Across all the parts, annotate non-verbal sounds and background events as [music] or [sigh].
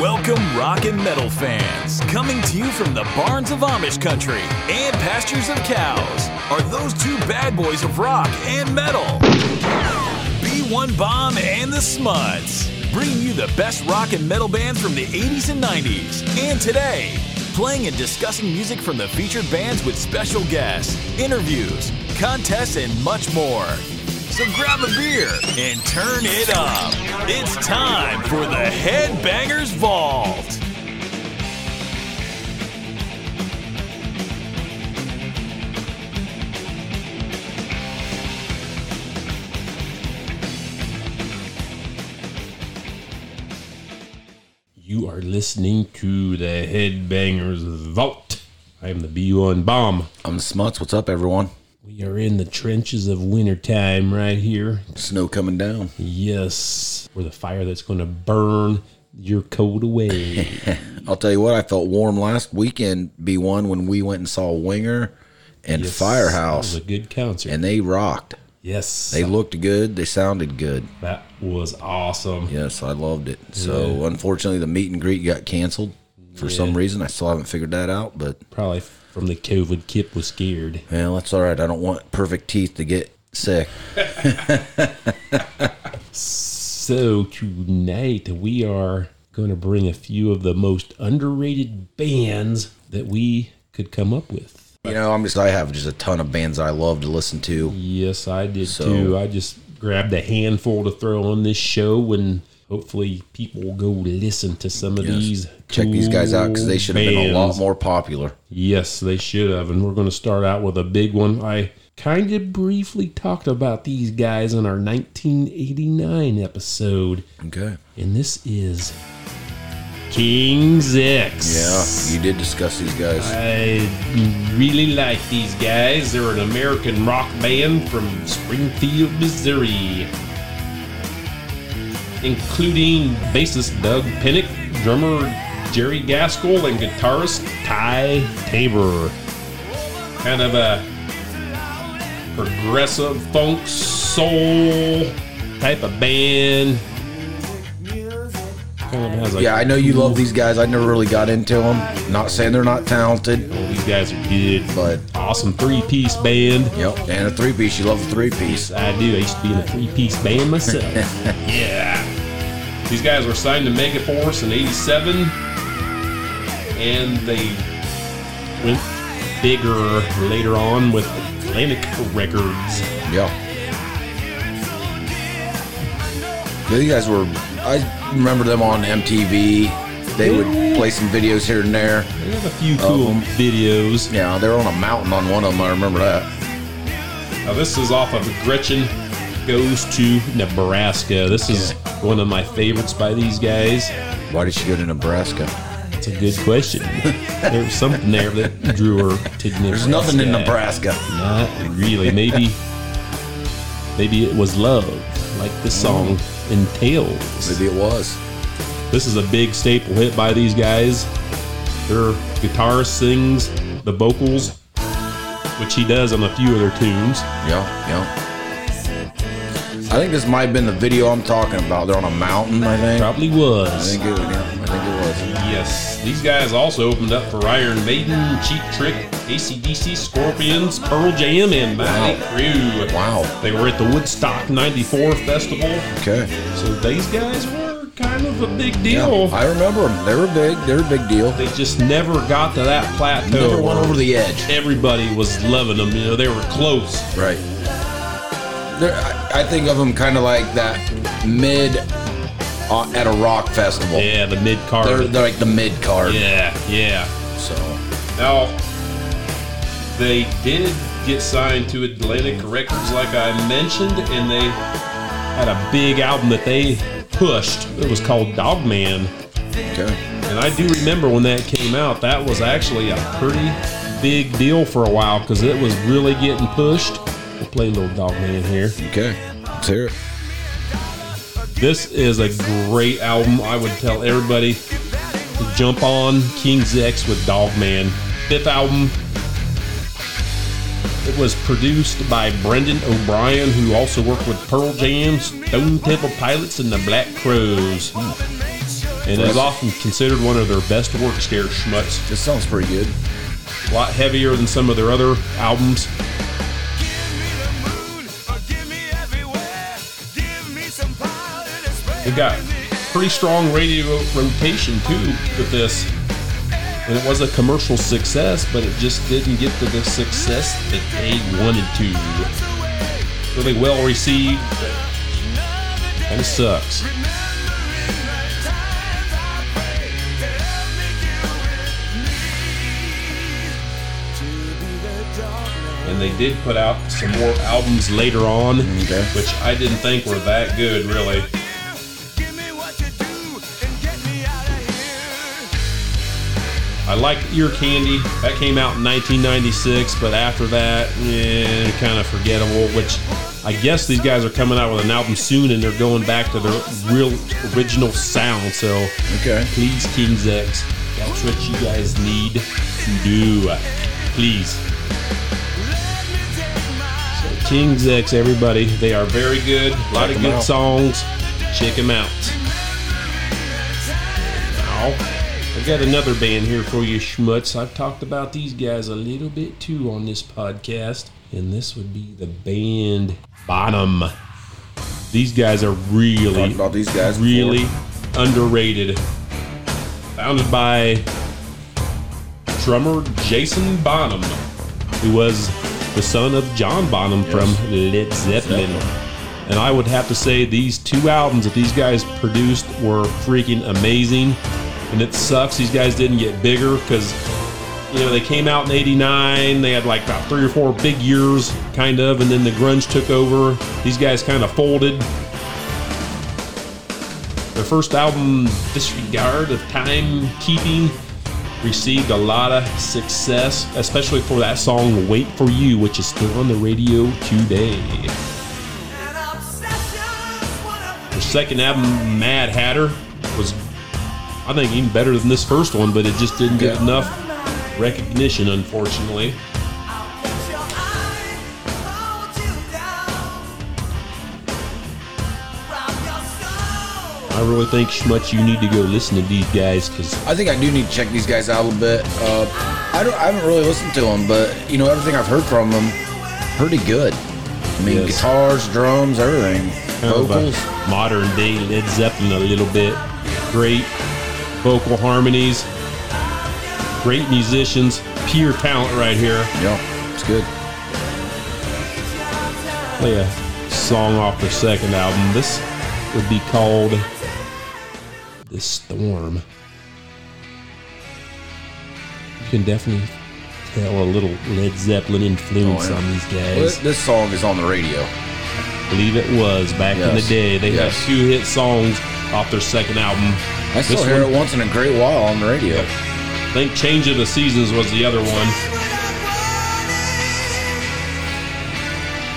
Welcome, rock and metal fans. Coming to you from the barns of Amish country and pastures of cows are those two bad boys of rock and metal. B1 Bomb and the Smuds. Bringing you the best rock and metal bands from the 80s and 90s and today. Playing and discussing music from the featured bands with special guests, interviews, contests, and much more. So grab a beer and turn it up. It's time for the Headbangers Vault. You are listening to the Headbangers Vault. I am the B1 Bomb. I'm Smuts. What's up, everyone? We are in the trenches of wintertime right here. Snow coming down. Yes, we're the fire that's going to burn your coat away. [laughs] I'll tell you what, I felt warm last weekend, B1, when we went and saw Winger and Yes, Firehouse, That was a good concert. and they rocked. yes, They looked good. They sounded good. that was awesome. Yes, I loved it. So, unfortunately, the meet and greet got canceled for some reason. I still haven't figured that out, but Probably from the COVID, Kip was scared. well, that's all right. I don't want perfect teeth to get sick. So tonight we are going to bring a few of the most underrated bands that we could come up with. You know, I'm just I have just a ton of bands I love to listen to. Yes, I did So- too. I just grabbed a handful to throw on this show, and hopefully people will go listen to some of these. Check these guys out because they should have been a lot more popular. Yes, they should have. And we're going to start out with a big one. I kind of briefly talked about these guys in our 1989 episode, Okay. and this is King's X. Yeah, you did discuss these guys. I really like these guys. They're an American rock band from Springfield, Missouri. Including bassist Doug Pinnick, drummer Jerry Gaskill, and guitarist Ty Tabor. Kind of a progressive funk soul type of band. Kind of Yeah, I know you love these guys. I never really got into them. Not saying they're not talented, Well, these guys are good. but Awesome three piece band. yep. And a three piece. You love a three piece. I do. I used to be in a three piece band myself. [laughs] yeah. These guys were signed to Megaforce in 87, and they went bigger later on with Atlantic Records. Yeah. Yeah, These guys were. I remember them on MTV. They would play some videos here and there. They have a few cool them. videos. Yeah, they were on a mountain on one of them. I remember that. Now, this is off of Gretchen Goes to Nebraska. This is one of my favorites by these guys. Why did she go to Nebraska? It's a good question. [laughs] there was something there that drew her to Nebraska. There's nothing in Nebraska. Not really. Maybe, maybe it was love, like this song mm. entails. Maybe it was. This is a big staple hit by these guys. Their guitarist sings the vocals, which he does on a few of their tunes. Yeah, yeah. I think this might have been the video I'm talking about. They're on a mountain, I think. Probably was. I think it, was yeah, I think it was. Yes, these guys also opened up for Iron Maiden, Cheap Trick, ACDC, Scorpions, Pearl Jam, and Motley Crue. Wow. They were at the Woodstock 94 festival, Okay. so these guys were kind of a big deal. Yeah. I remember them. They were big. They were a big deal. they just never got to that plateau. Never went over the edge. Everybody was loving them. You know, they were close. Right. They're, I, I think of them kind of like that mid uh, at a rock festival. Yeah, the mid card. They're, they're like the mid card. yeah, yeah. So Now, they did get signed to Atlantic Records, like I mentioned, and they had a big album that they pushed. It was called Dogman. okay. And I do remember when that came out, that was actually a pretty big deal for a while because it was really getting pushed. Play a little Dogman here. Okay. Let's hear it. This is a great album. I would tell everybody to jump on King's X with Dogman. Fifth album. It was produced by Brendan O'Brien, who also worked with Pearl Jam, Stone Temple Pilots, and the Black Crowes. and is often considered one of their best works here, Schmutz. This sounds pretty good. A lot heavier than some of their other albums. They got pretty strong radio rotation too with this. And it was a commercial success, but it just didn't get to the success that they wanted to. Really well received. Kind of sucks. and they did put out some more albums later on, Okay. which I didn't think were that good, really. I like Ear Candy. That came out in 1996, but after that, eh, kind of forgettable. Which I guess these guys are coming out with an album soon, and they're going back to their real original sound. So Okay. please, King's X, that's what you guys need to do. Please. So King's X, everybody, they are very good. A lot Check of good out. songs. Check them out. Now, I got another band here for you, Schmutz. I've talked about these guys a little bit too on this podcast, and this would be the band Bonham. These guys are really, about these guys before. really underrated. Founded by drummer Jason Bonham, who was the son of John Bonham from Led Zeppelin. And I would have to say these two albums that these guys produced were freaking amazing. And it sucks these guys didn't get bigger because you know they came out in '89. They had like about three or four big years, kind of, and then the grunge took over. These guys kind of folded. Their first album, Disregard of Timekeeping, received a lot of success, especially for that song Wait for You, which is still on the radio today. Their second album, Mad Hatter, was, I think, even better than this first one, but it just didn't get Yeah. enough recognition, unfortunately. I really think, Schmutz, you need to go listen to these guys because I think I do need to check these guys out a little bit. Uh, I don't. I haven't really listened to them, but you know everything I've heard from them, pretty good. I mean, Yes. guitars, drums, everything, kind of vocals. modern day Led Zeppelin a little bit. Great vocal harmonies, great musicians, pure talent right here. Yeah, it's good. Play a song off their second album. This would be called The Storm. You can definitely tell a little Led Zeppelin influence Oh, yeah. on these guys. this, this song is on the radio. I believe it was back in the day. They Yes. had two hit songs off their second album. I still This hear one- it once in a great while on the radio. I think Change of the Seasons was the other one.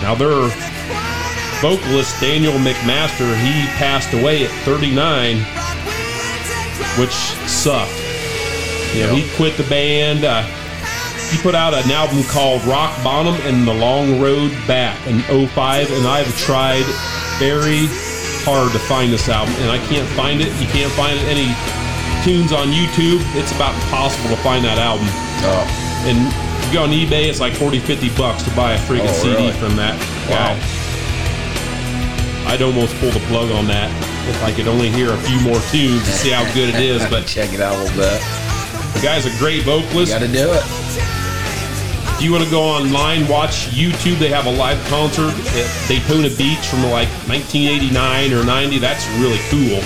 Now their vocalist Daniel MacMaster, he passed away at 39, which sucked. You know, Yeah. he quit the band. Uh, he put out an album called Rock Bottom and the Long Road Back in 05, and I've tried very hard to find this album, and I can't find it. You can't find any tunes on YouTube. It's about impossible to find that album. Oh, And if you go on eBay, it's like 40, 50 bucks to buy a freaking Oh, CD really? from that guy. Wow. I'd almost pull the plug on that if I could only hear a few more tunes to see how good it is. But [laughs] check it out a little bit. the guy's a great You vocalist. got to do it. If you want to go online, watch YouTube. They have a live concert at Daytona Beach from like 1989 or 90. That's really cool.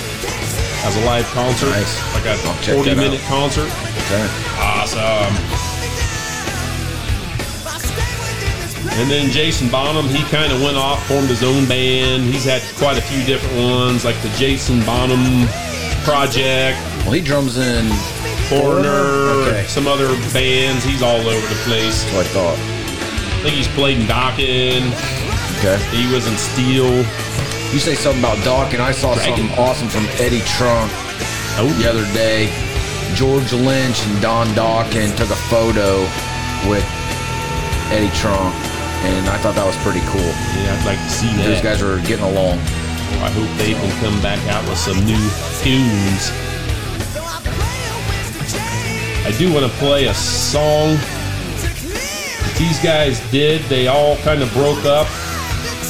As a live concert, Nice. like a I'll 40 that minute out. concert. Okay. Awesome. And then Jason Bonham, he kind of went off, formed his own band. He's had quite a few different ones, like the Jason Bonham Project, Well, he drums in. Foreigner, Okay. some other bands. He's all over the place. That's what I thought. I think he's played in Dokken. Okay. He was in Steel. You say something about Doc, and I saw Dragon. something awesome from Eddie Trunk Oh, the other day. George Lynch and Don Dokken took a photo with Eddie Trunk, and I thought that was pretty cool. yeah, I'd like to see that. Those guys are getting along. I hope they can come back out with some new tunes. I do want to play a song that these guys did. They all kind of broke up,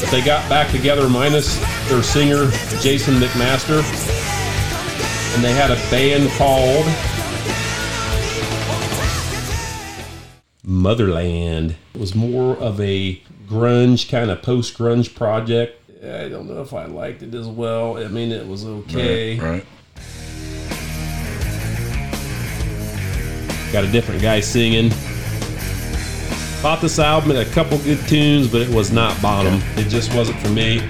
but they got back together, minus their singer Jason McMaster, and they had a band called Motherland. It was more of a grunge kind of post grunge project. I don't know if I liked it as well. I mean, it was okay. Right. Got a different guy singing. Bought this album a couple good tunes, but it was not Bonham. It just wasn't for me.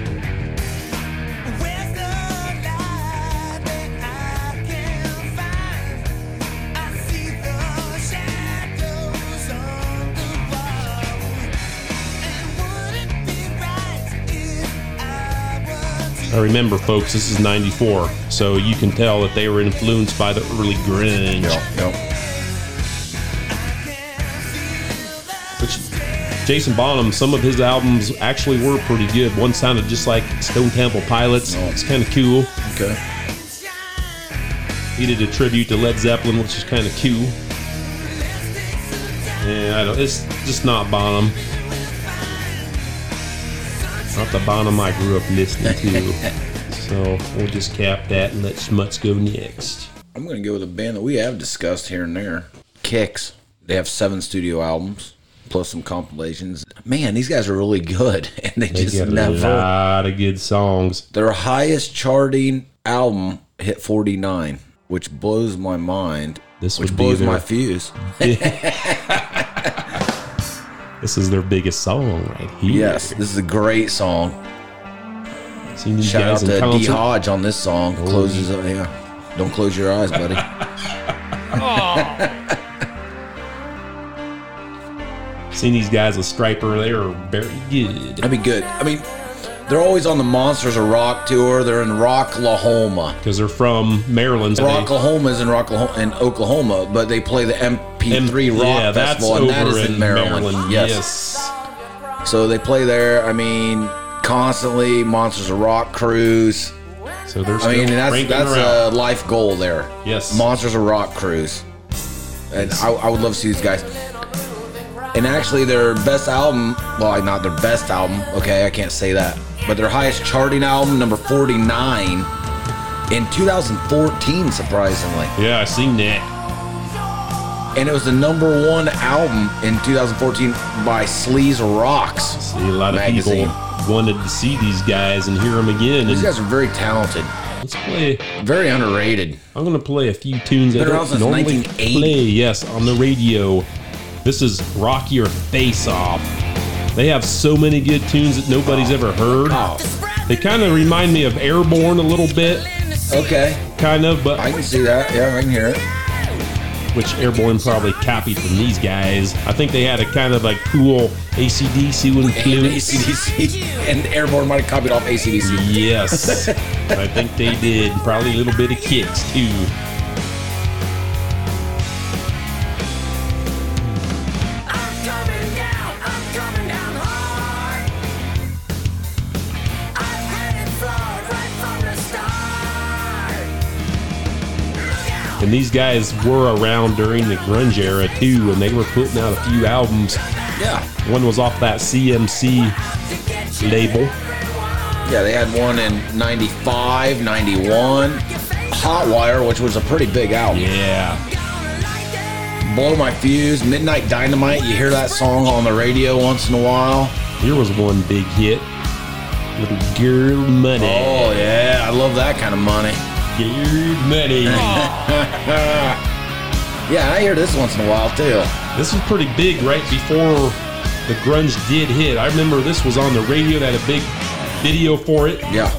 I remember, folks, this is 94, so you can tell that they were influenced by the early grunge. Yep. Yep. Which Jason Bonham, some of his albums actually were pretty good. One sounded just like Stone Temple Pilots. Oh. It's kind of cool. Okay. He did a tribute to Led Zeppelin, which is kind of cool. Yeah, I don't. It's just not Bonham. Not the Bonham I grew up listening to. [laughs] so we'll just cap that and let Schmutz go next. I'm going to go with a band that we have discussed here and there. Kix. They have seven studio albums plus some compilations. Man, these guys are really good, [laughs] and they, They just got a lot of good songs. Their highest charting album hit 49, which blows my mind. This which would be blows their- my fuse. [laughs] This is their biggest song right here. Yes, this is a great song. Seen these Shout out guys in to D. Hodge on this song. Oh, Closes up, yeah. Don't close your eyes, buddy. [laughs] Oh. Seen these guys with Stryper. They are very good. That'd be good. I mean, they're always on the Monsters of Rock tour. They're in Rocklahoma. because they're from Maryland. Rocklahoma is in Rocklahoma in Oklahoma, but they play the MP3 Rock yeah, Festival, and that is in, Maryland. Yes. So they play there. I mean, constantly Monsters of Rock cruise. So they're I mean, that's that's out. a life goal there. Yes. Monsters of Rock cruise, and I, I would love to see these guys. And actually, their best album, well, not their best album. Okay, I can't say that, but their highest charting album, number 49, in 2014, surprisingly. Yeah, I seen that. and it was the number one album in 2014 by Sleaze Roxx. See, a lot of Magazine. people wanted to see these guys and hear them again. These guys are very talented, let's play. very underrated. I'm gonna play a few tunes that I Been around don't normally play. Yes, on the radio. This is Rock Your Face Off. They have so many good tunes that nobody's ever heard. They kind of remind me of Airborne a little bit, okay, kind of, but I can see that. Yeah, I can hear it. which Airborne probably copied from these guys. I think they had a kind of like cool ACDC influence. ACDC and Airborne might have copied off ACDC. Yes, [laughs] I think they did. Probably a little bit of Kix too. These guys were around during the grunge era too, and they were putting out a few albums. Yeah, One was off that CMC label. yeah, they had one in 95, 91. Hotwire, which was a pretty big album. Yeah, Blow My Fuse, Midnight Dynamite. You hear that song on the radio once in a while. here was one big hit. Little girl money. Oh, yeah, I love that kind of money. Girl money. [laughs] Yeah, I hear this once in a while too. This was pretty big right before the grunge did hit. I remember this was on the radio. They had a big video for it. Yeah.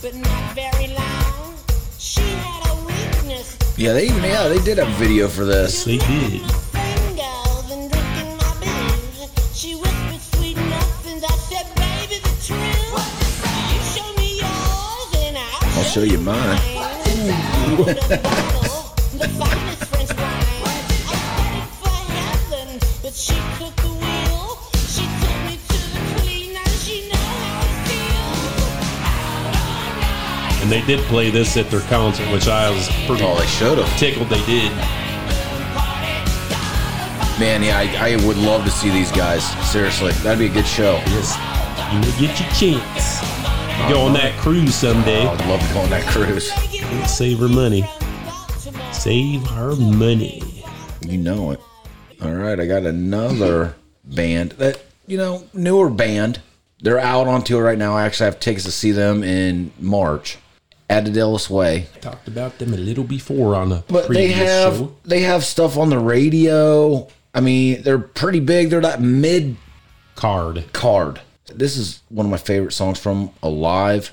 But not very long. She had a weakness. Yeah, they even yeah, they did have a video for this. They did. Fingers and drinking my booze. She whispered sweet nothings. I said, baby, the truth. You show me yours and I'll, I'll show you mine. The bottle, the finest French wine. I headed for heaven, but she took the wheel. She took me to the queen. Now she know how it feels. And they did play this at their concert, which I was pretty Oh, they should have. tickled they did. Man, yeah, I, I would love to see these guys. Seriously, that'd be a good show. Yes, you may get your chance. Go on that cruise someday. I'd love to go on that cruise. Save her money. Save her money. You know it. All right, I got another band that you know newer band. They're out on tour right now. I actually have tickets to see them in March at Adelitas Way. Talked about them a little before on the But they have show. they have stuff on the radio. I mean, they're pretty big. They're that mid Card. card. This is one of my favorite songs from Alive.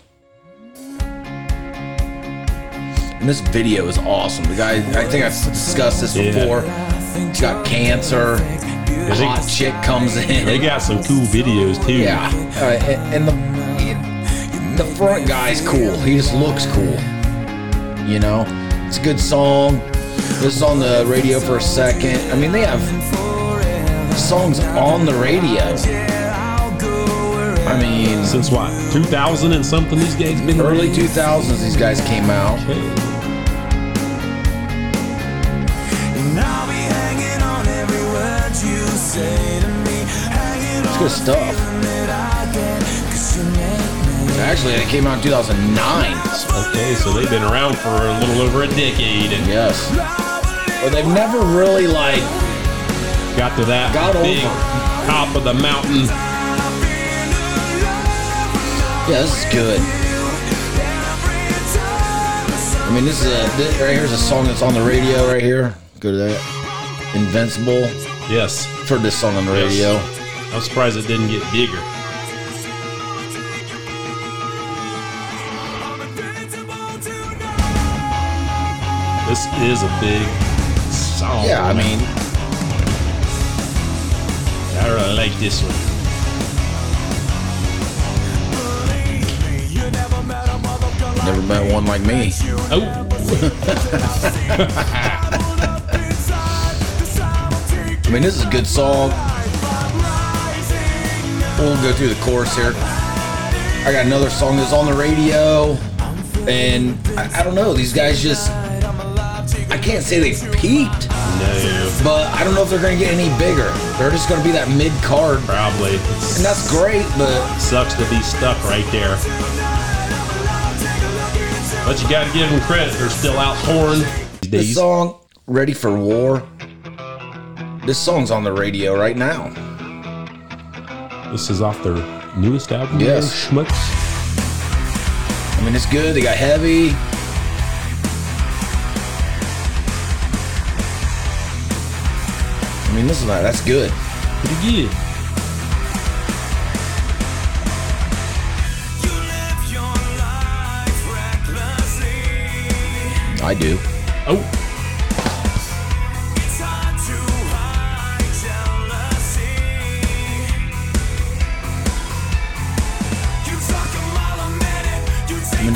And this video is awesome. The guy, I think I've discussed this Yeah. before. He's got cancer. they- Hot chick comes in. They got some cool videos too. Yeah, uh, and, and the the front guy's cool. He just looks cool. You know, it's a good song. This is on the radio for a second. I mean, they have songs on the radio. I mean, Since what? 2000 and something these guys been early 2000s, these guys came out. Okay. It's good stuff. Actually, it came out in 2009. Okay, so they've been around for a little over a decade and Yes. But they've never really like got to that Got big over. top of the mountain. Yeah, this is good. I mean, this is a this, right here's a song that's on the radio right here. Go to that. Invincible. Yes. I've heard this song on the Yes. radio. I'm surprised it didn't get bigger. This is a big song. Yeah, I mean, I really like this one. never met one like me. Oh, [laughs] [laughs] mean, this is a good song. We'll go through the chorus here. I got another song that's on the radio, and I, I don't know. These guys just, I can't say they peaked, no, but I don't know if they're going to get any bigger. They're just going to be that mid card, probably. And that's great. But sucks to be stuck right there. But you gotta give them credit. They're still out touring these this days. song, "Ready for War," this song's on the radio right now. This is off their newest album. Yes. Schmutz. I mean, it's good. They got heavy. I mean, listen to that. That's good. Pretty good. I do. Oh,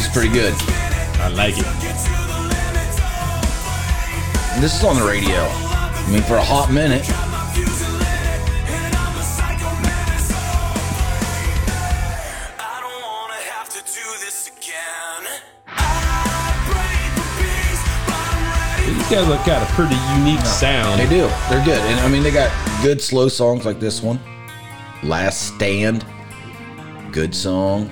it's pretty good. I like it. And this is on the radio. I mean, for a hot minute. I don't wanna have to do this again. I pray for peace, but I'm ready. These guys have got a pretty unique sound. They do. They're good. And I mean, they got good slow songs like this one. Last Stand. Good song.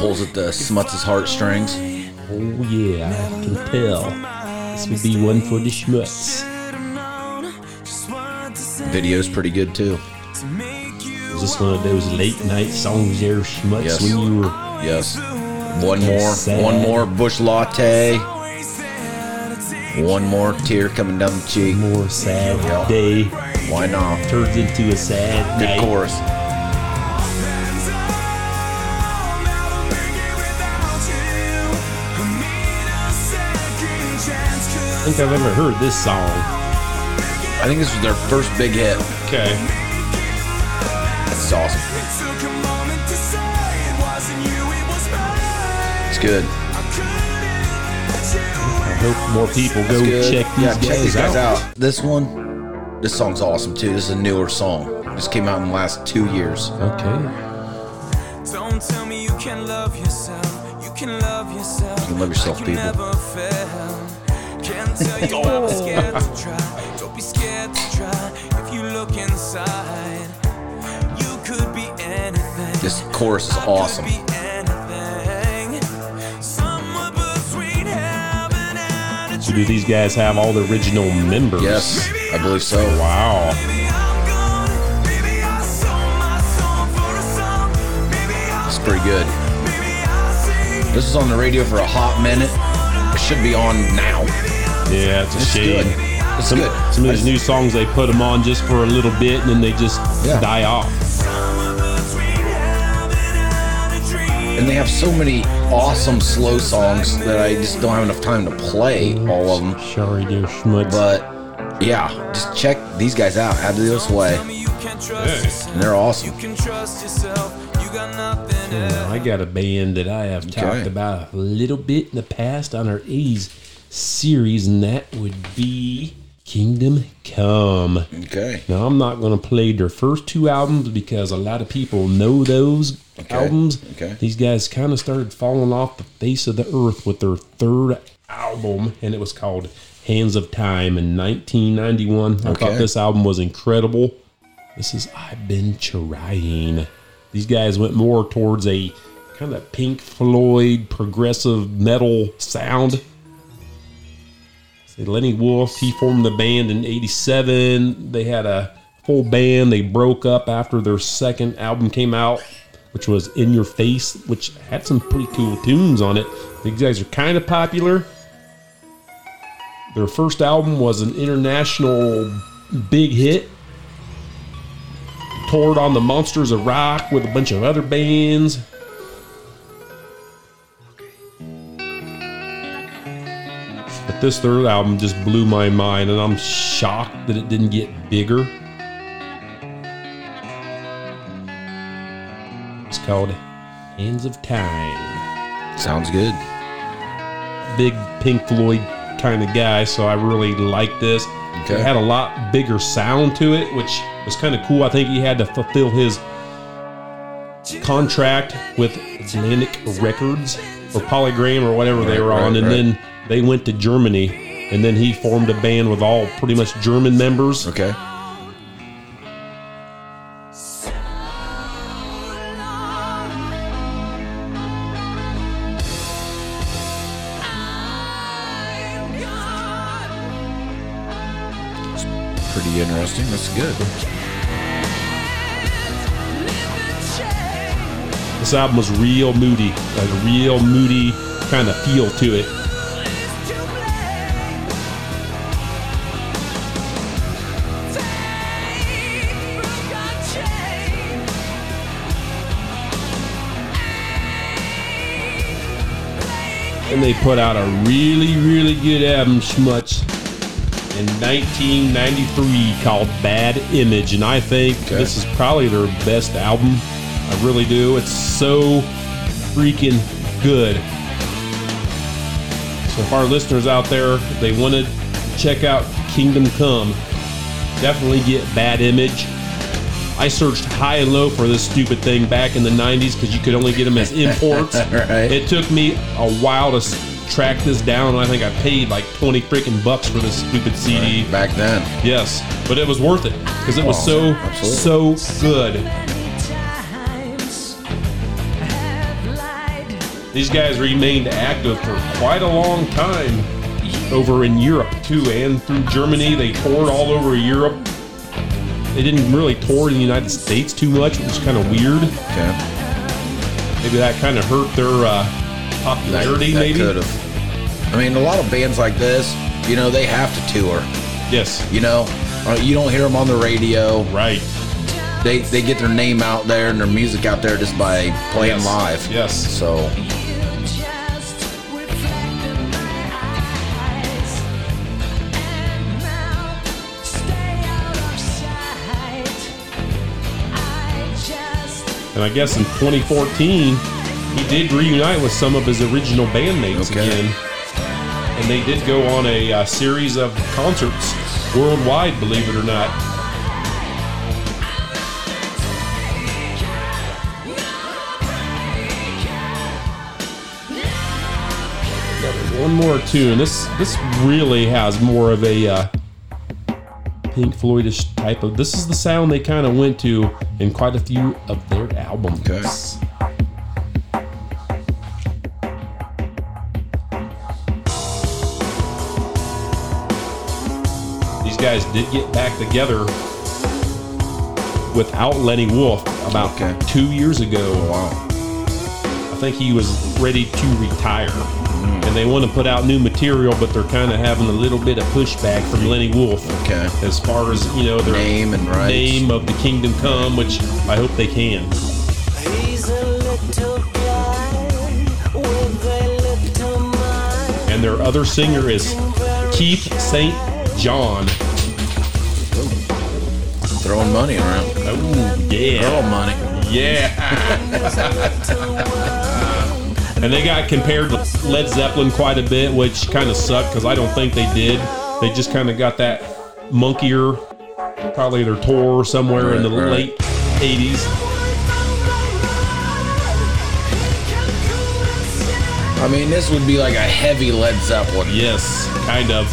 Pulls at the Smuts' heartstrings. Oh yeah, I can tell. This would be one for the schmutz. Video's pretty good too. Is this one of those late night songs there, schmutz, Yes. when you were Yes. One more. Sad. One more bush latte. One more tear coming down the cheek. more sad Yeah. day Why not? turns into a sad Good night. chorus. Think I've ever heard this song. I think this was their first big hit. Okay. That's awesome. It's good. I hope more people go check these, yeah, guys, check these guys out. out. This one, this song's awesome too. This is a newer song. Just came out in the last two years. Okay. Don't tell me you can love yourself. You can love yourself. You can love yourself, people. This chorus is I awesome. Could be anything. Somewhere between heaven and a So do these guys have all the original members? Yes, I believe so. Wow. Maybe I'm gone. Maybe I sold my soul for a song. Maybe I'm It's pretty good. Maybe I sing. This is on the radio for a hot minute. It should be on now. Yeah, it's a It's shame. good. Some, good. some of these new songs, they put them on just for a little bit and then they just Yeah. die off. Somewhere between heaven and a dream. And they have so many awesome slow songs that I just don't have enough time to play all of them. Sorry, dear schmutz. But yeah, just check these guys out. This way, Tell me you can trust yourself. and they're awesome. You can trust yourself. You got nothing Yeah. I got a band that I have talked about a little bit in the past on our 80s series, and that would be Kingdom Come. Okay. Now, I'm not going to play their first two albums because a lot of people know those Okay, albums. okay. These guys kind of started falling off the face of the earth with their third album, and it was called Hands of Time in 1991. I thought this album was incredible. This is I've Been Trying. These guys went more towards a kind of Pink Floyd progressive metal sound. Lenny Wolf, he formed the band in 87. They had a full band. They broke up after their second album came out, which was In Your Face, which had some pretty cool tunes on it. These guys are kind of popular. Their first album was an international big hit. Toured on the Monsters of Rock with a bunch of other bands. This third album just blew my mind, and I'm shocked that it didn't get bigger. It's called Hands of Time. Sounds good. Big Pink Floyd kind of guy, so I really like this. Okay. It had a lot bigger sound to it, which was kind of cool. I think he had to fulfill his contract with Atlantic Records or Polygram or whatever they Right, were on, right, and right. then they went to Germany, and then he formed a band with all pretty much German members. Okay. Pretty interesting. That's good. This album was real moody, like a real moody kind of feel to it. And they put out a really, really good album, Schmutz, in 1993 called Bad Image. And I think Okay. this is probably their best album. I really do. It's so freaking good. So, if our listeners out there, they want to check out Kingdom Come, definitely get Bad Image. I searched high and low for this stupid thing back in the 90s because you could only get them as imports. [laughs] Right. It took me a while to track this down. I think I paid like 20 freaking bucks for this stupid CD. Back then. Yes, but it was worth it because it was Oh, so absolutely. so good. These guys remained active for quite a long time over in Europe too, and through Germany. They toured all over Europe. They didn't really tour in the United States too much, which is kind of weird. Okay. Maybe that kind of hurt their uh, popularity. that maybe. could have. I mean, a lot of bands like this, you know, they have to tour. Yes. You know, Uh, you don't hear them on the radio. Right. They they get their name out there and their music out there just by playing Yes. live. Yes. So And I guess in 2014, he did reunite with some of his original bandmates Okay. again. And they did go on a uh, series of concerts worldwide, believe it or not. One more tune. This this really has more of a uh, Pink Floydish type of. This is the sound they kind of went to in quite a few of their albums. Okay. These guys did get back together without Lenny Wolf about Okay. two years ago. Oh, wow. I think he was ready to retire. And they want to put out new material, but they're kind of having a little bit of pushback from Lenny Wolf. Okay. As far as, you know, their Name and rights. name of the Kingdom Come, which I hope they can. He's a little guy with a little. And their other singer is Keith St. John. Throwing money around. Oh, Girl yeah. money. Yeah. And they got compared to Led Zeppelin quite a bit, which kind of sucked because I don't think they did. They just kind of got that monkier, probably their tour somewhere in the Right, right. late 80s. I mean, this would be like a heavy Led Zeppelin. Yes, kind of.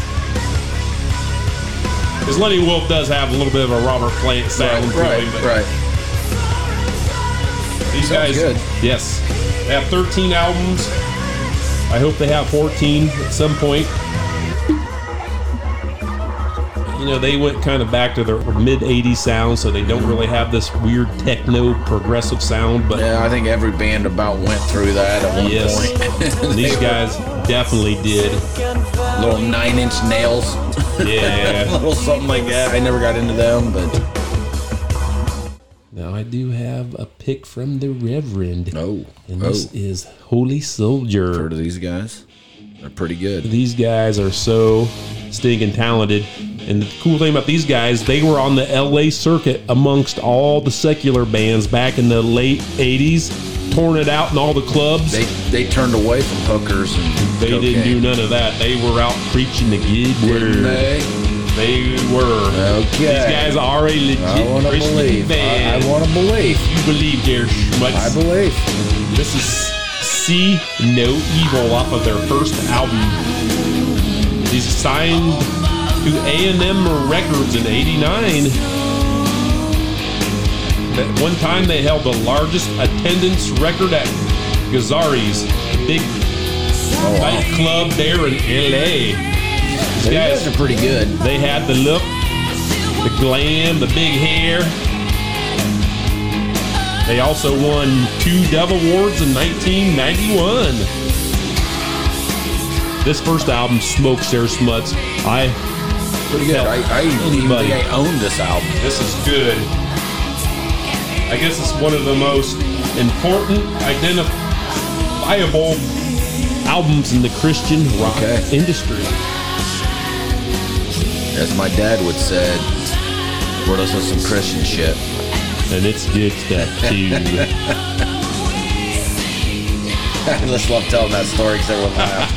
Because Lenny Wolf does have a little bit of a Robert Plant sound to right, him, but right. these Sounds guys, good. yes, they have 13 albums. I hope they have 14 at some point. You know, they went kind of back to their mid 80s sound, so they don't really have this weird techno progressive sound, but Yeah, I think every band about went through that at one yes, point. [laughs] these guys definitely did. Little nine inch nails. Yeah. [laughs] little something like that. I never got into them, but Now I do have a pick from the Reverend. oh, And oh. this is Holy Soldier. Heard of these guys? They're pretty good. These guys are so stinking talented. And the cool thing about these guys, they were on the LA circuit amongst all the secular bands back in the late 80s, touring it out in all the clubs. They they turned away from hookers and They didn't do none of that. They were out preaching the good word. They? Were. Okay. These guys are a legit I want to Christian believe. band. I, I want to believe. you believe there, schmutz. I believe. This is See No Evil off of their first album. He's signed to A&M Records in 89. At one time, they held the largest attendance record at Gazzari's, the big Oh, wow. nightclub there in LA. These guys, are pretty good. they had the look, the glam, the big hair. They also won two Dove Awards in 1991. This first album, Smokes Their Smuts. I Pretty good. I, I anybody. think I own this album. this is good. I guess it's one of the most important, identifiable albums in the Christian rock Okay. industry. As my dad would say, we're listening to some Christian shit. And it's good stuff too. [laughs] I just love telling that story because everyone laughs.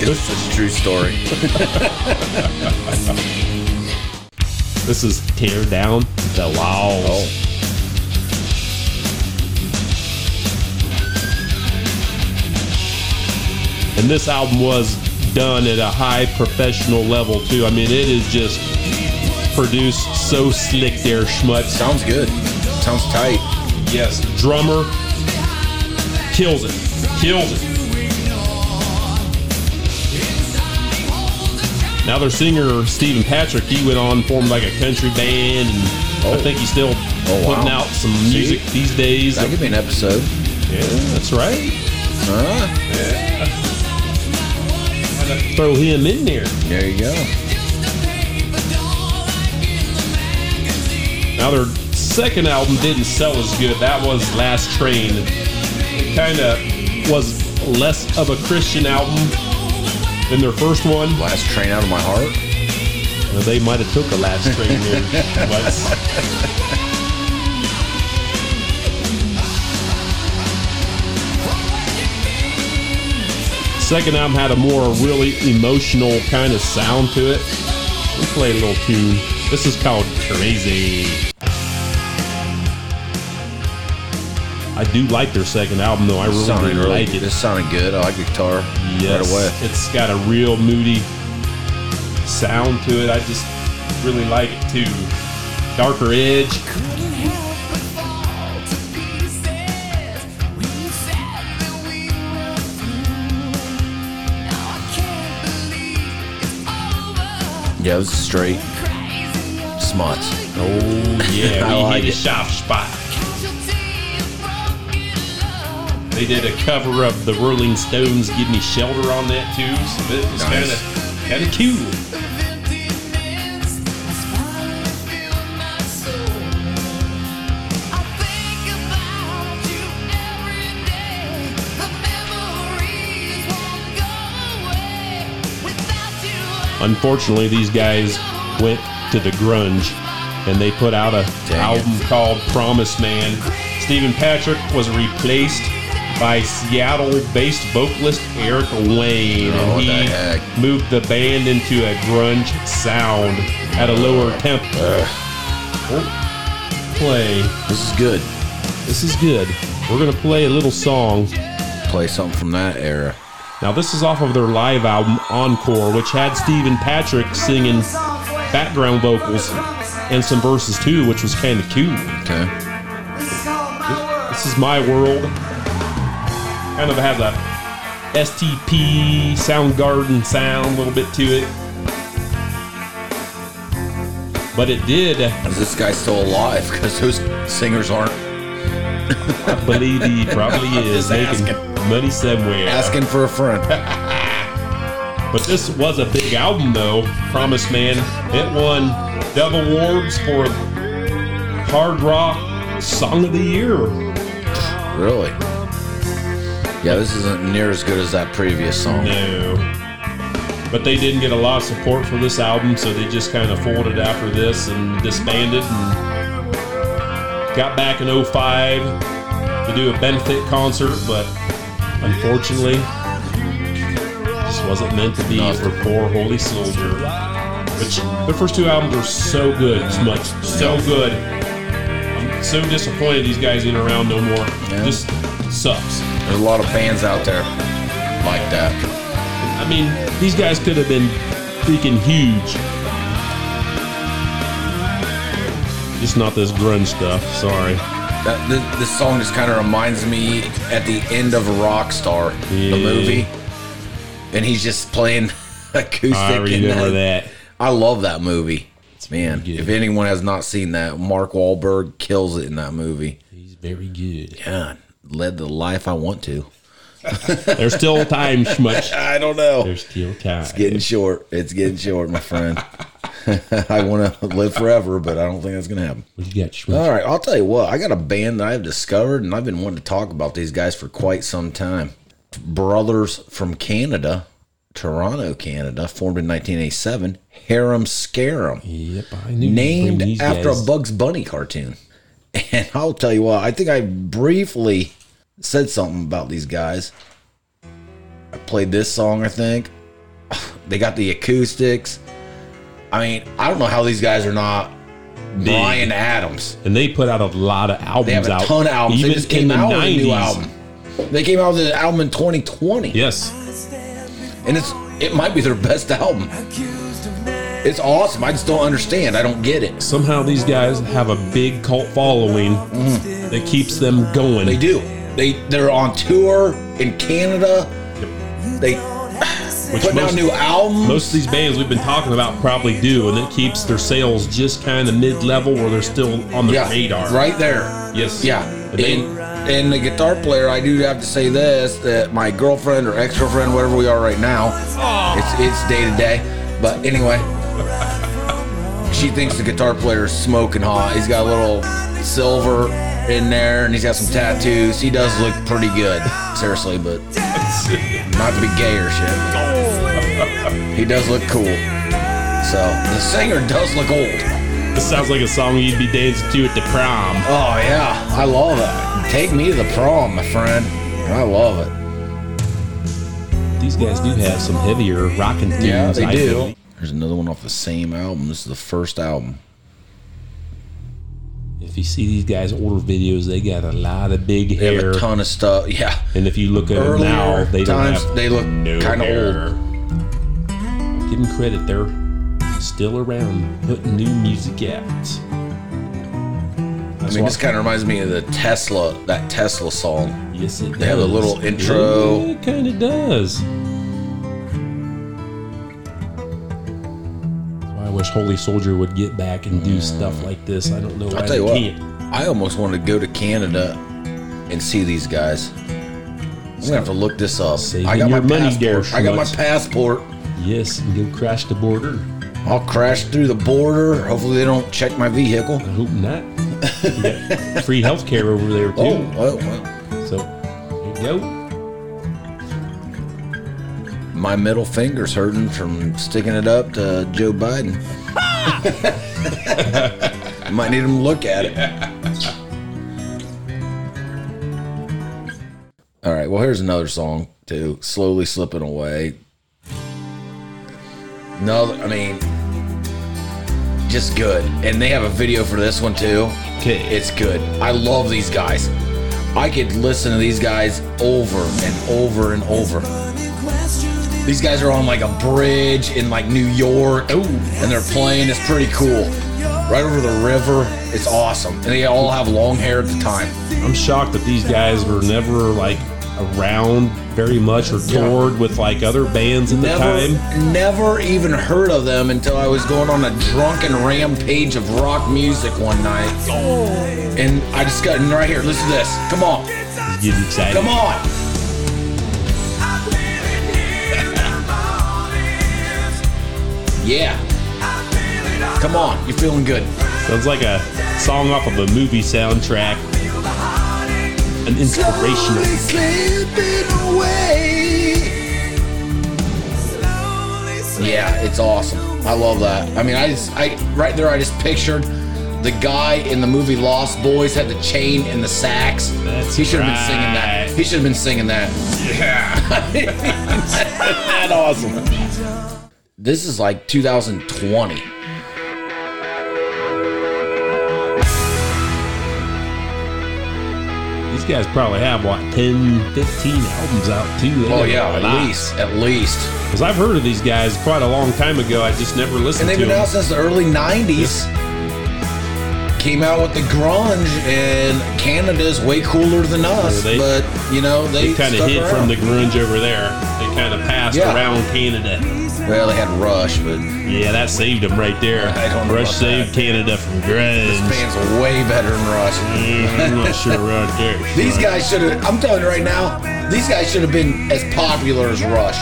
it's such a true story. [laughs] this is Tear Down the Walls. Oh. And this album was done at a high professional level too. I mean, it is just produced so slick there, schmutz. Sounds good. Sounds tight. Yes, drummer kills it, kills it. Now their singer Stephen Patrick, he went on formed like a country band, and I Oh. think he's still Oh, wow. putting out some music these days. That could be an episode. Yeah, that's right. Huh? Throw him in there. There you go. Now their second album didn't sell as good. That was Last Train. It kind of was less of a Christian album than their first one. Last train out of my heart. Well, they might have took a Last Train there. [laughs] but second album had a more really emotional kind of sound to it. We play a little tune. This is called Crazy. I do like their second album though. I really, sounded really really like it. This sounded good. I like the guitar Yes, right away. it's got a real moody sound to it. I just really like it too. Darker edge. Yeah, it was straight smuts. Oh yeah, [laughs] I we like hit a it. soft spot. They did a cover of the Rolling Stones "Give Me Shelter" on that too, so it was kind of kind of cool. Unfortunately, these guys went to the grunge and they put out a Dang it. album called Promise Man. Stephen Patrick was replaced by Seattle-based vocalist Eric Wayne, Oh, and he the moved the band into a grunge sound at a lower tempo. Oh, Play. This is good. This is good. We're gonna play a little song. Play something from that era. Now, this is off of their live album Encore, which had Stephen Patrick singing background vocals and some verses too, which was kind of cute. Okay. This is My World. Kind of has a STP Soundgarden sound, a little bit to it. But it did, Is this guy still alive? Because those singers aren't I believe he probably is [laughs] Just making asking. Money somewhere. asking for a friend. [laughs] But this was a big album, though. Promise Man. It won Dove Awards for Hard Rock Song of the Year. really? Yeah, this isn't near as good as that previous song. No. But they didn't get a lot of support for this album, so they just kind of folded after this and disbanded and got back in 05 to do a benefit concert, but unfortunately, this wasn't meant to be for poor Holy Soldier. Which the first two albums were so good, much so good. I'm so disappointed these guys ain't around no more. Yeah. Just sucks. There's a lot of bands out there like that. I mean, these guys could have been freaking huge. Just not this grunge stuff. Sorry. That this, this song just kind of reminds me at the end of Rockstar, Yeah. the movie, and he's just playing [laughs] acoustic. I and remember that. I love that movie. It's Man, if anyone has not seen that, Mark Wahlberg kills it in that movie. He's very good. Yeah, led the life I want to. [laughs] There's still time, Schmutz. [laughs] I don't know. There's still time. It's getting short. It's getting short, my friend. [laughs] I want to live forever, but I don't think that's gonna happen. What you got? All right, I'll tell you what. I got a band that I've discovered, and I've been wanting to talk about these guys for quite some time. Brothers from Canada, Toronto, Canada, formed in 1987. Harem Scarem, Yep, I knew. named after guys. a Bugs Bunny cartoon. And I'll tell you what. I think I briefly said something about these guys. I played this song. I think [sighs] they got the acoustics. I mean, I don't know how these guys are not Bryan Adams. and they put out a lot of albums They have a out. ton of albums. Even they just came the out with a new album. They came out with an album in 2020, Yes. and it's it might be their best album. It's awesome. I just don't understand. I don't get it. Somehow these guys have a big cult following mm-hmm. that keeps them going. They do. They they're on tour in Canada. They Which putting out most- new albums. Most of these bands we've been talking about probably do, and it keeps their sales just kind of mid-level where they're still on the yeah, radar. right there. Yes. Yeah. And And, and the guitar player, I do have to say this: that my girlfriend or ex-girlfriend, whatever we are right now, it's it's day to day. But anyway, she thinks the guitar player is smoking hot. He's got a little silver in there, and he's got some tattoos. He does look pretty good, seriously, but not to be gay or shit. He does look cool. So the singer does look old. This sounds like a song you'd be dancing to at the prom. Oh yeah, I love it. Take me to the prom, my friend. I love it. These guys do have some heavier rocking tunes. Yeah, they I do. think. There's another one off the same album. This is the first album. If you see these guys' older videos, they got a lot of big They hair. have a ton of stuff. Yeah. and if you look at them now, they don't have they look no kinda hair. Give them credit, they're still around putting new music out. I mean, this kind of reminds me of the Tesla, that Tesla song. Yes, it They have a little intro. Yeah, it kind of does. Wish Holy Soldier would get back and do stuff like this. I don't know why I'll tell you they what, can't. I almost want to go to Canada and see these guys. I'm gonna have to look this up. Saving I got my passport. I got my passport. Yes, and go crash the border. I'll crash through the border. Hopefully, they don't check my vehicle. I hope not. [laughs] Free health care over there too. Oh, well, well. So there you go. My middle finger's hurting from sticking it up to Joe Biden. [laughs] Might need him to look at it. All right, well, here's another song too. Slowly slipping away. No, I mean, just good. And they have a video for this one too. Okay. It's good. I love these guys. I could listen to these guys over and over and over. These guys are on like a bridge in like New York. Oh. And they're playing. It's pretty cool. Right over the river. It's awesome. And they all have long hair at the time. I'm shocked that these guys were never like around very much or toured with like other bands at the time. never even heard of them until I was going on a drunken rampage of rock music one night. Oh. And I just got and right here. Listen to this. Come on. Just getting excited. Come on. Yeah. Come on. You're feeling good. Sounds like a song off of a movie soundtrack. An inspirational. Yeah, it's awesome. I love that. I mean, I just, I right there, I just pictured the guy in the movie Lost Boys had the chain and the sax. That's he should have been singing that. He should have been singing that. Yeah, [laughs] that awesome. This is like 2020. These guys probably have what 10, 15 albums out too. They Oh yeah, at lot. least, at least. Because I've heard of these guys quite a long time ago. I just never listened. To them. And they've been them. out since the early 90s. Came out with the grunge, and Canada's way cooler than us. Yeah, they- but, you know, they, They kind of hid around. from the grunge over there. They kind of passed Yeah. around Canada. Well, they had Rush, but Yeah, that saved them right there. I don't know Rush saved Canada from grunge. this band's way better than Rush. I'm not sure right there. [laughs] These guys should have, I'm telling you right now, these guys should have been as popular as Rush.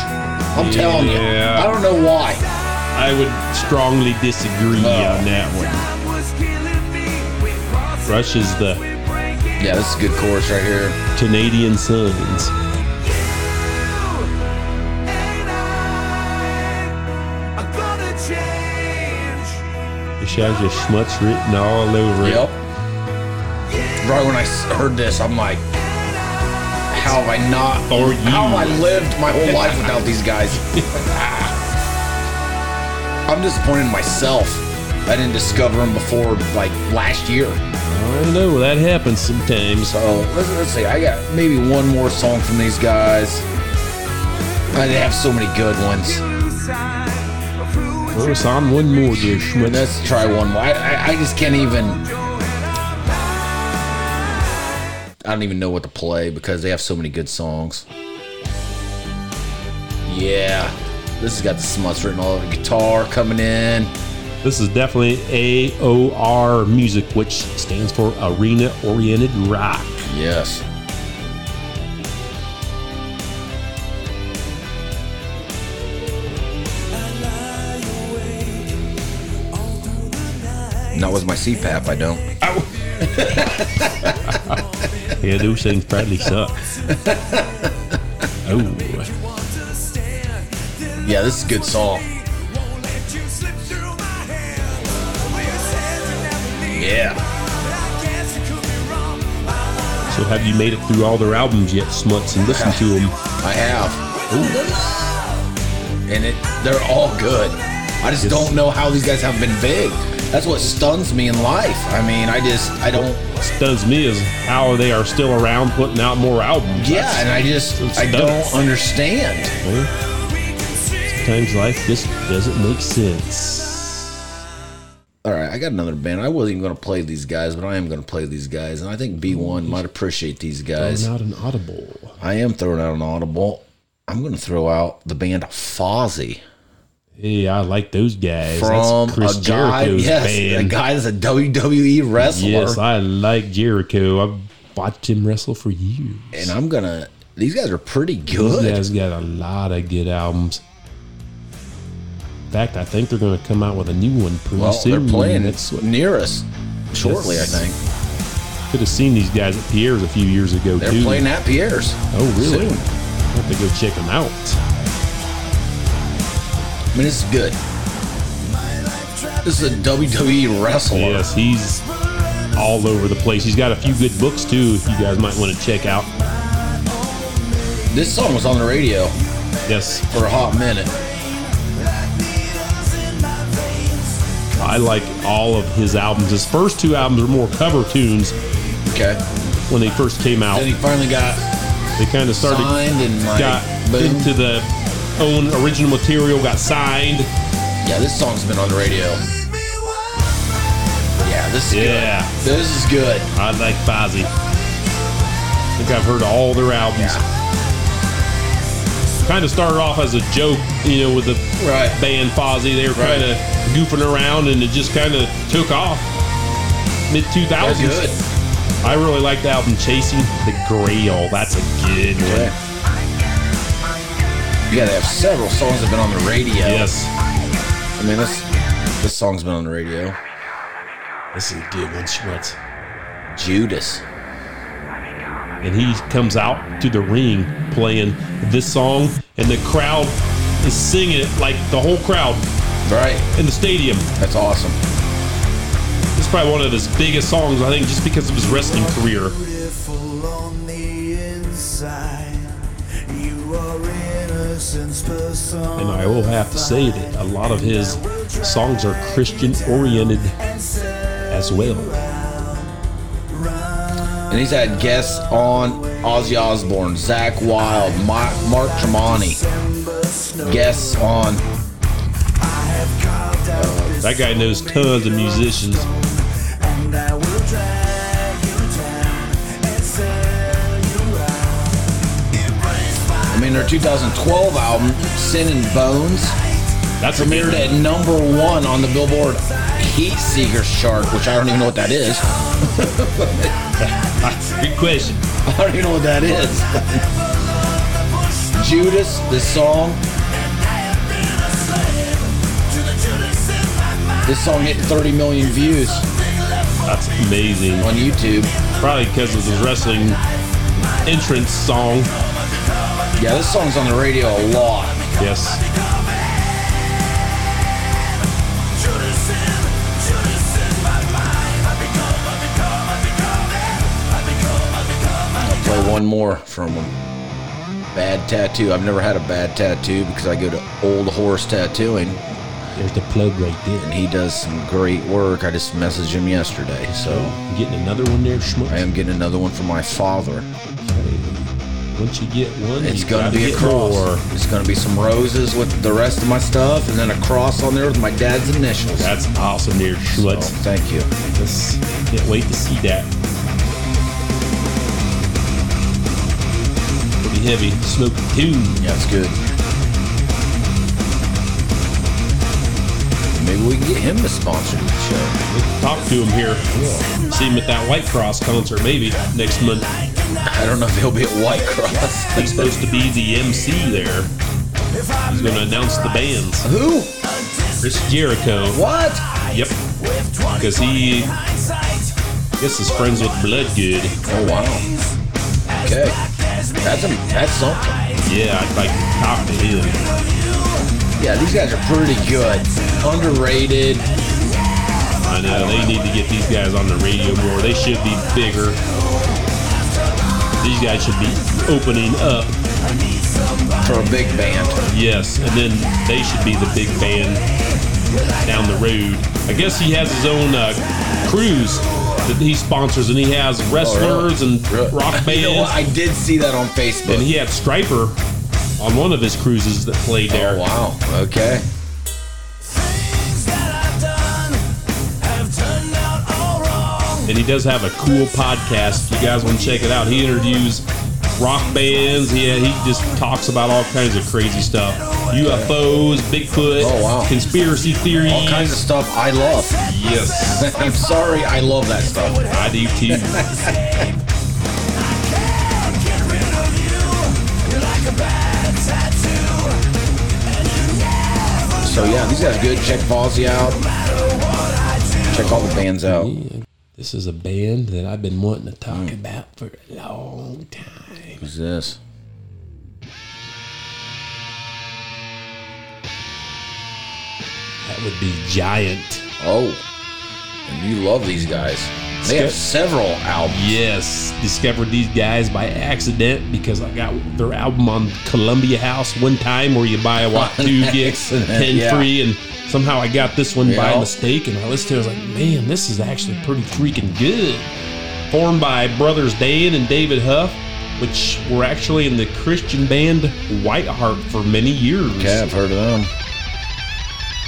I'm telling you. Yeah. I don't know why. I would strongly disagree Oh. on that one. Rush is the Yeah, this is a good chorus right here. Canadian Sons. Has your schmutz written all over it. Yep. Right when I heard this, I'm like, how have I not? Or you. How have I lived my whole life without these guys? [laughs] I'm disappointed in myself. I didn't discover them before like last year. I know that happens sometimes. So let's, let's see. I got maybe one more song from these guys. I have so many good ones. Us on one more, Schmutz. Let's try one more. I, I, I just can't even. I don't even know what to play because they have so many good songs. Yeah, this has got the smuts written all over the guitar coming in. This is definitely AOR music, which stands for Arena Oriented Rock. Yes. Not with my CPAP, I don't. Yeah, those things probably suck. Oh, Yeah, this is a good song. Yeah. so have you made it through all their albums yet, Smuts, and listened to them? I have. And it they're all good. I just don't know how these guys haven't been big. That's what stuns me in life. I mean, I just I don't. Stuns me is how they are still around putting out more albums. Yeah, That's- and I just I don't understand. Sometimes life just doesn't make sense. All right, I got another band. I wasn't even going to play these guys, but I am going to play these guys, and I think B1 might appreciate these guys. Not an audible. I am throwing out an audible. I'm going to throw out the band Fozzy Hey, I like those guys. from That's Chris a guy, Jericho's yes, band. a guy that's a WWE wrestler. Yes, I like Jericho. I've watched him wrestle for years. and I'm gonna. These guys are pretty good. These guys got a lot of good albums. In fact, I think they're going to come out with a new one pretty Well, soon. they're playing what near us shortly. I think could have seen these guys at Pierre's a few years ago too. they're too. playing at Pierre's. Oh, really? soon. I have to go check them out. I mean, this is good. This is a WWE wrestler. Yes, he's all over the place. He's got a few good books too. You guys might want to check out. This song was on the radio Yes, for a hot minute. I like all of his albums. His first two albums are more cover tunes Okay. when they first came out. Then he finally got They kind of started signed and like got boom. into the own original material, got signed. Yeah, this song's been on the radio. Yeah, this is Yeah. good. This is good. I like Fozzy. I think I've heard all their albums. Kind of started off as a joke, you know, with the Right. band Fozzy. They were Right. kind of goofing around, and it just kind of took off. Mid two They're thousands. good. I really like the album Chasing the Grail. That's a good one. Yeah. Yeah, they have several songs that have been on the radio. Yes, I mean, this this song's been on the radio. this is a good one, Schmutz. Judas. and he comes out to the ring playing this song, and the crowd is singing it like the whole crowd Right. in the stadium. That's awesome. It's probably one of his biggest songs, I think, just because of his wrestling career. Beautiful on the inside. You are innocence personified. And I will have to say that a lot of his songs are Christian oriented as well. And he's had guests on Ozzy Osbourne, Zakk Wylde, Ma- Mark Tremonti. Guests on That guy knows tons of musicians. Their 2012 album, Sin and Bones, That's a premiered at number one on the Billboard Heat Seekers chart, which I don't even know what that is. [laughs] Good question. I don't even know what that is. [laughs] Judas, this song. This song hit 30 million views That's amazing. on YouTube. Probably because of his wrestling entrance song. Yeah, this song's on the radio a lot. Yes. I'll play one more from him. Bad tattoo. I've never had a bad tattoo because I go to Old Horse Tattooing There's the plug right there. and he does some great work. I just messaged him yesterday, so You getting another one there, Schmuck? I am getting another one from my father. Once you get one, It's you gonna be a cross. more. It's gonna be some roses with the rest of my stuff, and then a cross on there with my dad's initials. That's awesome there, So, thank you. This- Can't wait to see that. Pretty heavy. Smoke tune. Yeah, it's good. Maybe we can get him to sponsor the show. Talk to him here. See him at that Whitecross concert maybe next month. I don't know if he'll be at Whitecross. [laughs] He's supposed to be the MC there. He's going to announce the bands. Who? Chris Jericho. What? Yep. Because he, I guess, is friends with Bloodgood. Oh wow. Okay. That's a, that's something. Yeah, I'd like to talk to him. Yeah, these guys are pretty good. Underrated. I know they need to get these guys on the radio more. They should be bigger. These guys should be opening up. for a big band. Yes, and then they should be the big band down the road. I guess he has his own uh, cruise that he sponsors, and he has wrestlers and rock bands. [laughs] You know? I did see that on Facebook. and he had Stryper on one of his cruises that played there. oh wow. Okay. And he does have a cool podcast. If you guys want to check it out, he interviews rock bands. He he just talks about all kinds of crazy stuff: UFOs, Bigfoot, Oh, wow. conspiracy theories. All kinds of stuff I love. Yes, [laughs] I'm sorry, I love that stuff. I do too. So yeah, these guys are good. Check Fozzy out. Check all the bands out. This is a band that I've been wanting to talk mm. about for a long time. Who's this? That would be Giant. Oh, and you love these guys. They have several albums. Yes, discovered these guys by accident because I got their album on Columbia House one time where you buy a what [laughs] two gigs, accident, ten yeah. free, and somehow I got this one by mistake, and I listened to it. I was like, man, this is actually pretty freaking good. Formed by brothers Dan and David Huff, which were actually in the Christian band Whiteheart for many years. Okay, I've heard of them.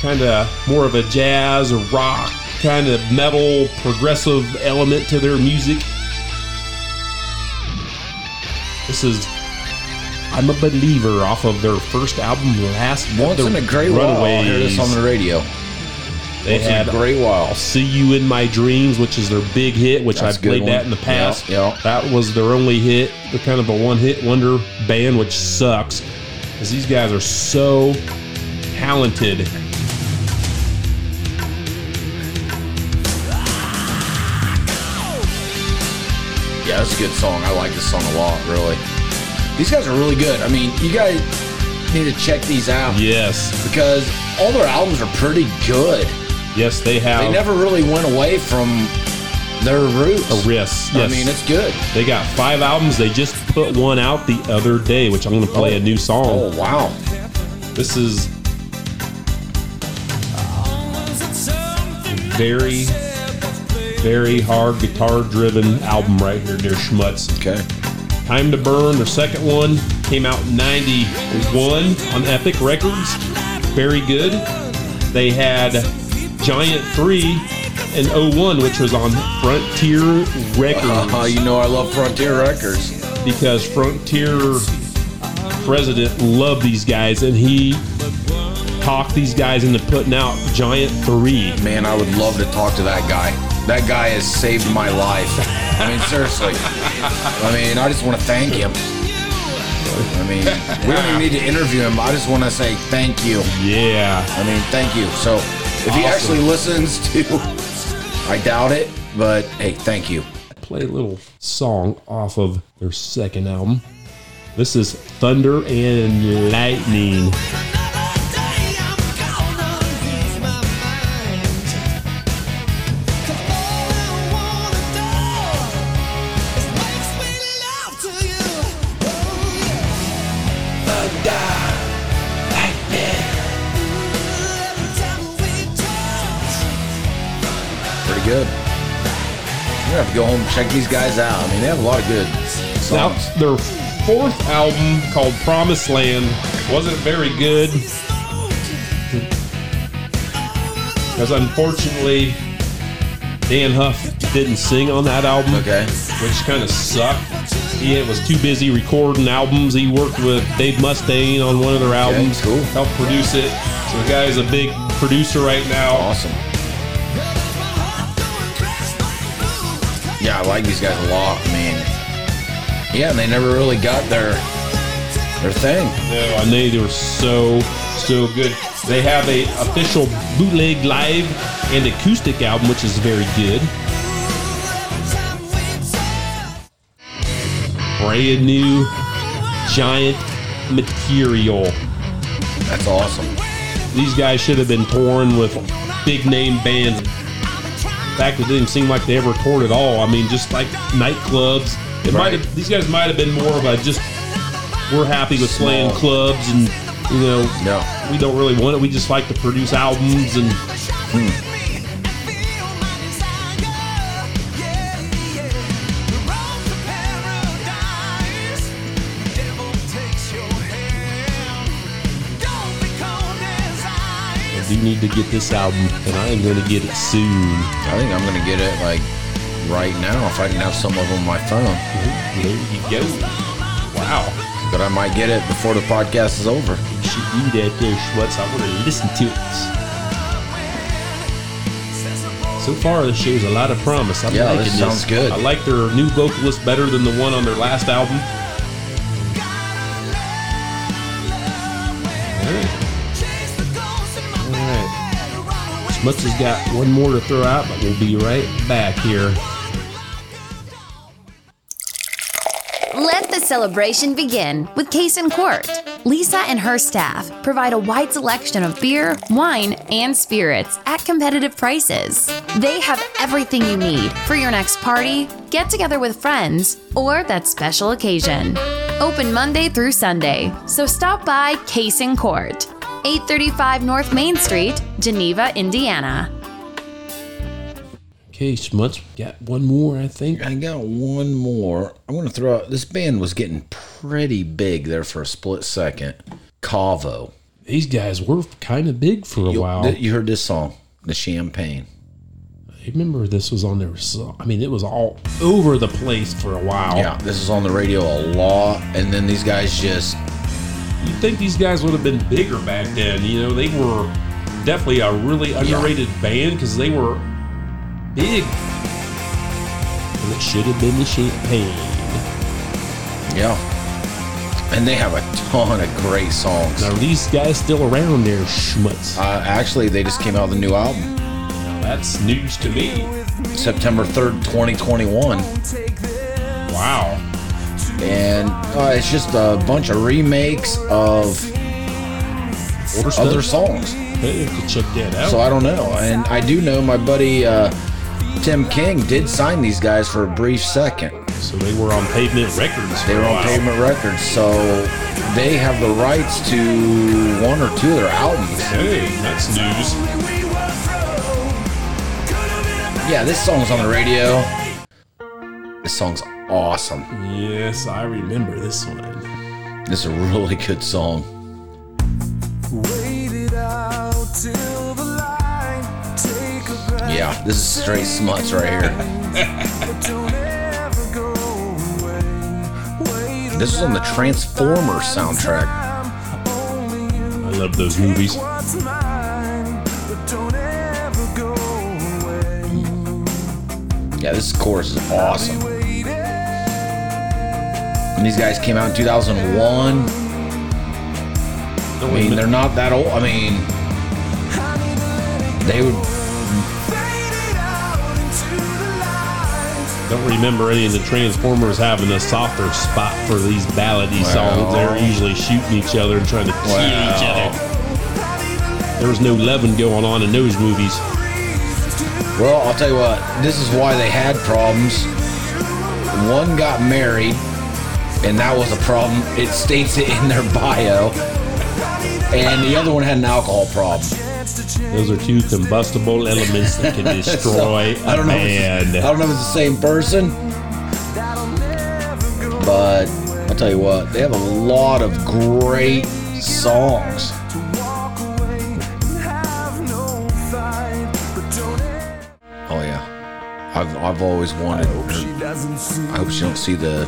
Kind of more of a jazz or rock kind of metal progressive element to their music. This is I'm a believer off of their first album last Once in a great while, I hear this on the radio. They Once in had a great while. I'll See You in My Dreams, which is their big hit, which That's I've played one. that in the past. Yeah, yeah. That was their only hit. They're kind of a one hit wonder band, which sucks. Because these guys are so talented. That's a good song. I like this song a lot, really. These guys are really good. I mean, you guys need to check these out Yes. because all their albums are pretty good. Yes, they have They never really went away from their roots. a risk. Yes. I mean, it's good. They got five albums. They just put one out the other day, which I'm going to play oh. a new song. Oh, wow. This is very, very hard guitar driven album right here, dear Schmutz. Okay. Time to Burn, their second one, came out in 91 on Epic Records. Very good. They had Giant 3 in 01, which was on Frontier Records Uh, you know I love Frontier Records. because Frontier president loved these guys and he talked these guys into putting out Giant 3. Man, I would love to talk to that guy. That guy has saved my life. I mean, seriously. I mean, I just want to thank him. I mean, we don't even need to interview him. I just want to say thank you. Yeah. I mean, thank you. So, if he actually listens [laughs] to, I doubt it, but hey, thank you. Play a little song off of their second album. This is Thunder and Lightning. To go home and check these guys out. I mean, they have a lot of good Now, their fourth album called Promised Land wasn't very good. Because unfortunately, Dan Huff didn't sing on that album. Okay. Which kind of sucked. He was too busy recording albums. He worked with Dave Mustaine on one of their albums. cool. Helped produce it. So the guy's a big producer right now. Awesome. Yeah, I like these guys a lot. I mean, yeah, and they never really got their their thing. No, I know they were so so good. They have a official bootleg live and acoustic album, which is very good. Brand new, giant material. That's awesome. These guys should have been touring with big name bands. Fact, it didn't seem like they ever toured at all. I mean, just like nightclubs. It might have. These guys might have been more of a just. We're happy with playing clubs and You know, No. we don't really want it. We just like to produce albums and I need to get this album, and I am going to get it soon. I think I'm gonna get it like right now if I can have some of them on my phone. Mm-hmm. There you go. Wow. But I might get it before the podcast is over. You should do that there, Schwutz. I want to listen to it. So far, this shows a lot of promise. I'm Yeah, liking this this. sounds good. I like their new vocalist better than the one on their last album. Has got one more to throw out, but we'll be right back here. Let the celebration begin with Case and Court. Lisa and her staff provide a wide selection of beer, wine, and spirits at competitive prices. They have everything you need for your next party, get together with friends, or that special occasion. Open Monday through Sunday, so stop by Case and Court, 835 North Main Street, Geneva, Indiana. Okay, Schmutz, got one more, I think. I got one more. I'm gonna throw out. This band was getting pretty big there for a split second. Cavo. These guys were kind of big for a You, while. th- you heard this song, the Champagne. I remember this was on their song. I mean, it was all over the place for a while. Yeah, this is on the radio a lot, and then these guys just You'd think these guys would have been bigger back then. You know, they were definitely a really underrated band because they were big. And it should have been the champagne. yeah, and they have a ton of great songs. Now, are these guys still around there, Schmutz? Uh, actually, they just came out with a new album, Now, That's news to me. September third, 2021, Wow. And uh, it's just a bunch of remakes of other songs. Hey, check that out. So I don't know. And I do know my buddy uh, Tim King did sign these guys for a brief second. So they were on Pavement Records. They were on. Pavement Records, so they have the rights to one or two of their albums. Hey, that's news. Yeah, this song's on the radio. This song's awesome. Yes, I remember this one. This is a really good song. Yeah, this is straight smuts right here. This is on the Transformers soundtrack. I love those movies. Yeah, this chorus is awesome. These guys came out in 2001. I mean, they're not that old. I mean, they would. Don't remember any of the Transformers having a softer spot for these ballady Wow. songs. They're usually shooting each other and trying to kill each other. There was no loving going on in those movies. Well, I'll tell you what. This is why they had problems. One got married, and that was a problem. It states it in their bio. And the other one had an alcohol problem. Those are two combustible elements that can [laughs] destroy I don't a know. If it's, I don't know if it's the same person, but I'll tell you what. They have a lot of great songs. Oh yeah, I've I've always wanted. her- I hope she don't see the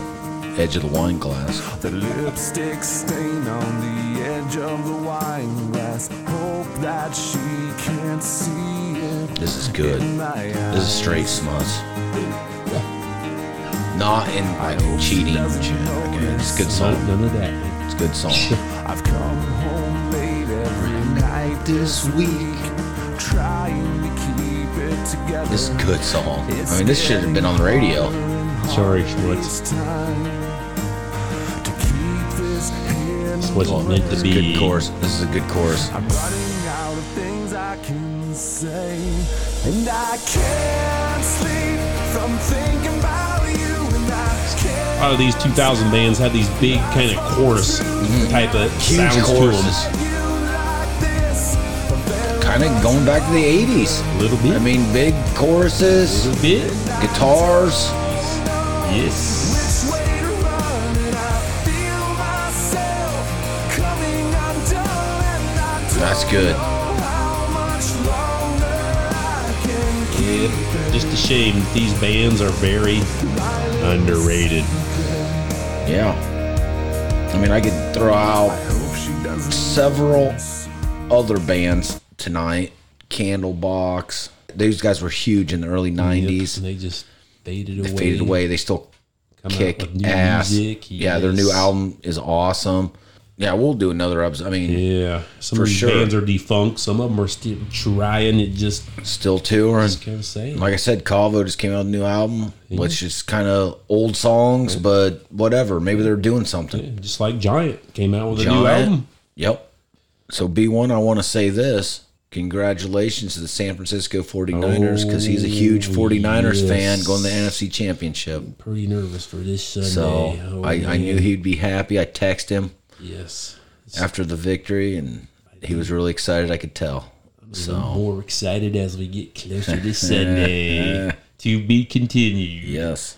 edge of the wine glass. The lipstick stain on the edge of the wine glass. Hope that she can't see it. This is good. This is straight smuts. Not in like cheating. Okay, it's a good None, song. none of that. It's a good song. [laughs] I've come home late every night this week, trying to keep it together. This is a good song. I mean, this should have been on the radio. Sorry, Schmutz. In This wasn't meant to This is a good be. chorus. This is a good chorus. I'm running out of things I can say, and I can't sleep from thinking about you, and I can't A lot of these 2000 bands had these big kind of chorus type of Huge sounds to them. Kind of going back to the 80s. A little bit. I mean, big choruses, a little bit. guitars. Yes. That's good. Yeah. Just a shame that these bands are very underrated. Yeah. I mean, I could throw out several other bands tonight. Candlebox. These guys were huge in the early 90s. And they just faded They away. faded away. They still Come kick with new ass. music, Yeah, their new album is awesome. Yeah, we'll do another episode. I mean, Yeah. Some For of these sure. bands are defunct. Some of them are still trying. It just, still touring. just kind of saying. Like I said, Cavo just came out with a new album, which is kind of old songs, but whatever. Maybe they're doing something. just like Giant came out with a new album. Yep. So B1, I want to say this. Congratulations to the San Francisco 49ers because he's a oh, huge Oh, 49ers fan going to the NFC Championship. I'm Pretty nervous for this Sunday. So Oh, I, I knew he'd be happy. I texted him Yes. after the victory and he was really excited. I could tell. So, More excited as we get closer to [laughs] Sunday. to be continued. yes.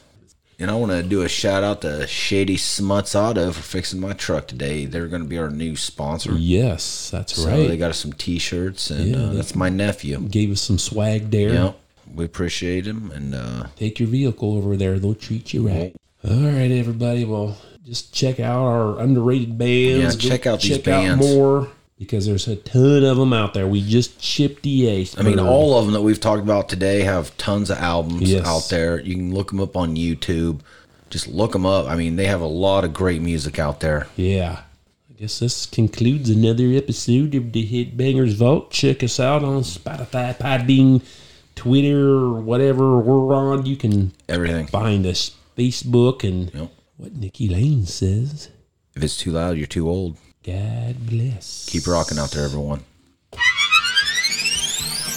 And I want to do a shout out to Shady Smuts Auto for fixing my truck today. They're going to be our new sponsor. Yes, that's So right. they got us some T-shirts, and Yeah, uh, that's my nephew. Gave us some swag there. Yeah, we appreciate him, and uh, Take your vehicle over there. They'll treat you right. All right, everybody. Well, just check out our underrated bands. Yeah, check out these check out bands. more because there's a ton of them out there. We just chipped the ace. I mean, all of them that we've talked about today have tons of albums Yes. out there. You can look them up on YouTube. Just look them up. I mean, they have a lot of great music out there. Yeah. I guess this concludes another episode of the Headbangers Vault. Check us out on Spotify, Podbean, Twitter, whatever we're on. You can Everything. find us Facebook and Yep. What Nikki Lane says. If it's too loud, you're too old. God bless. Keep rocking out there, everyone.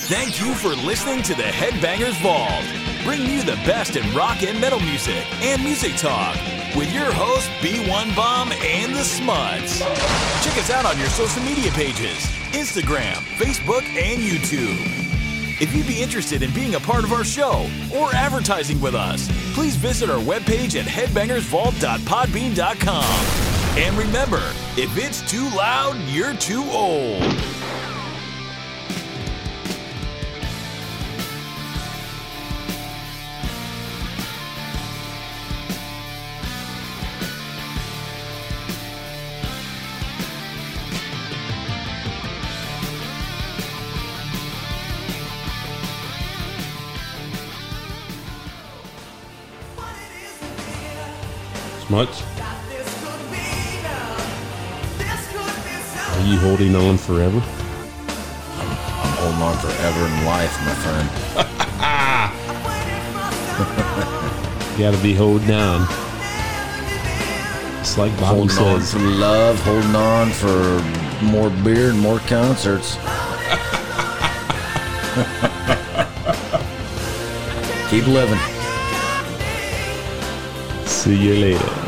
Thank you for listening to the Headbangers Vault, bringing you the best in rock and metal music and music talk with your host B1 Bomb and the Smuts. Check us out on your social media pages Instagram, Facebook, and YouTube. If you'd be interested in being a part of our show or advertising with us, please visit our webpage at headbangersvault.podbean.com. And remember, if it's too loud, you're too old. Much? Are you holding on forever? I'm holding on forever in life, my friend. You [laughs] gotta be holding on. It's like Bobby Holding on says. for love, holding on for more beer and more concerts. [laughs] Keep living. See you later.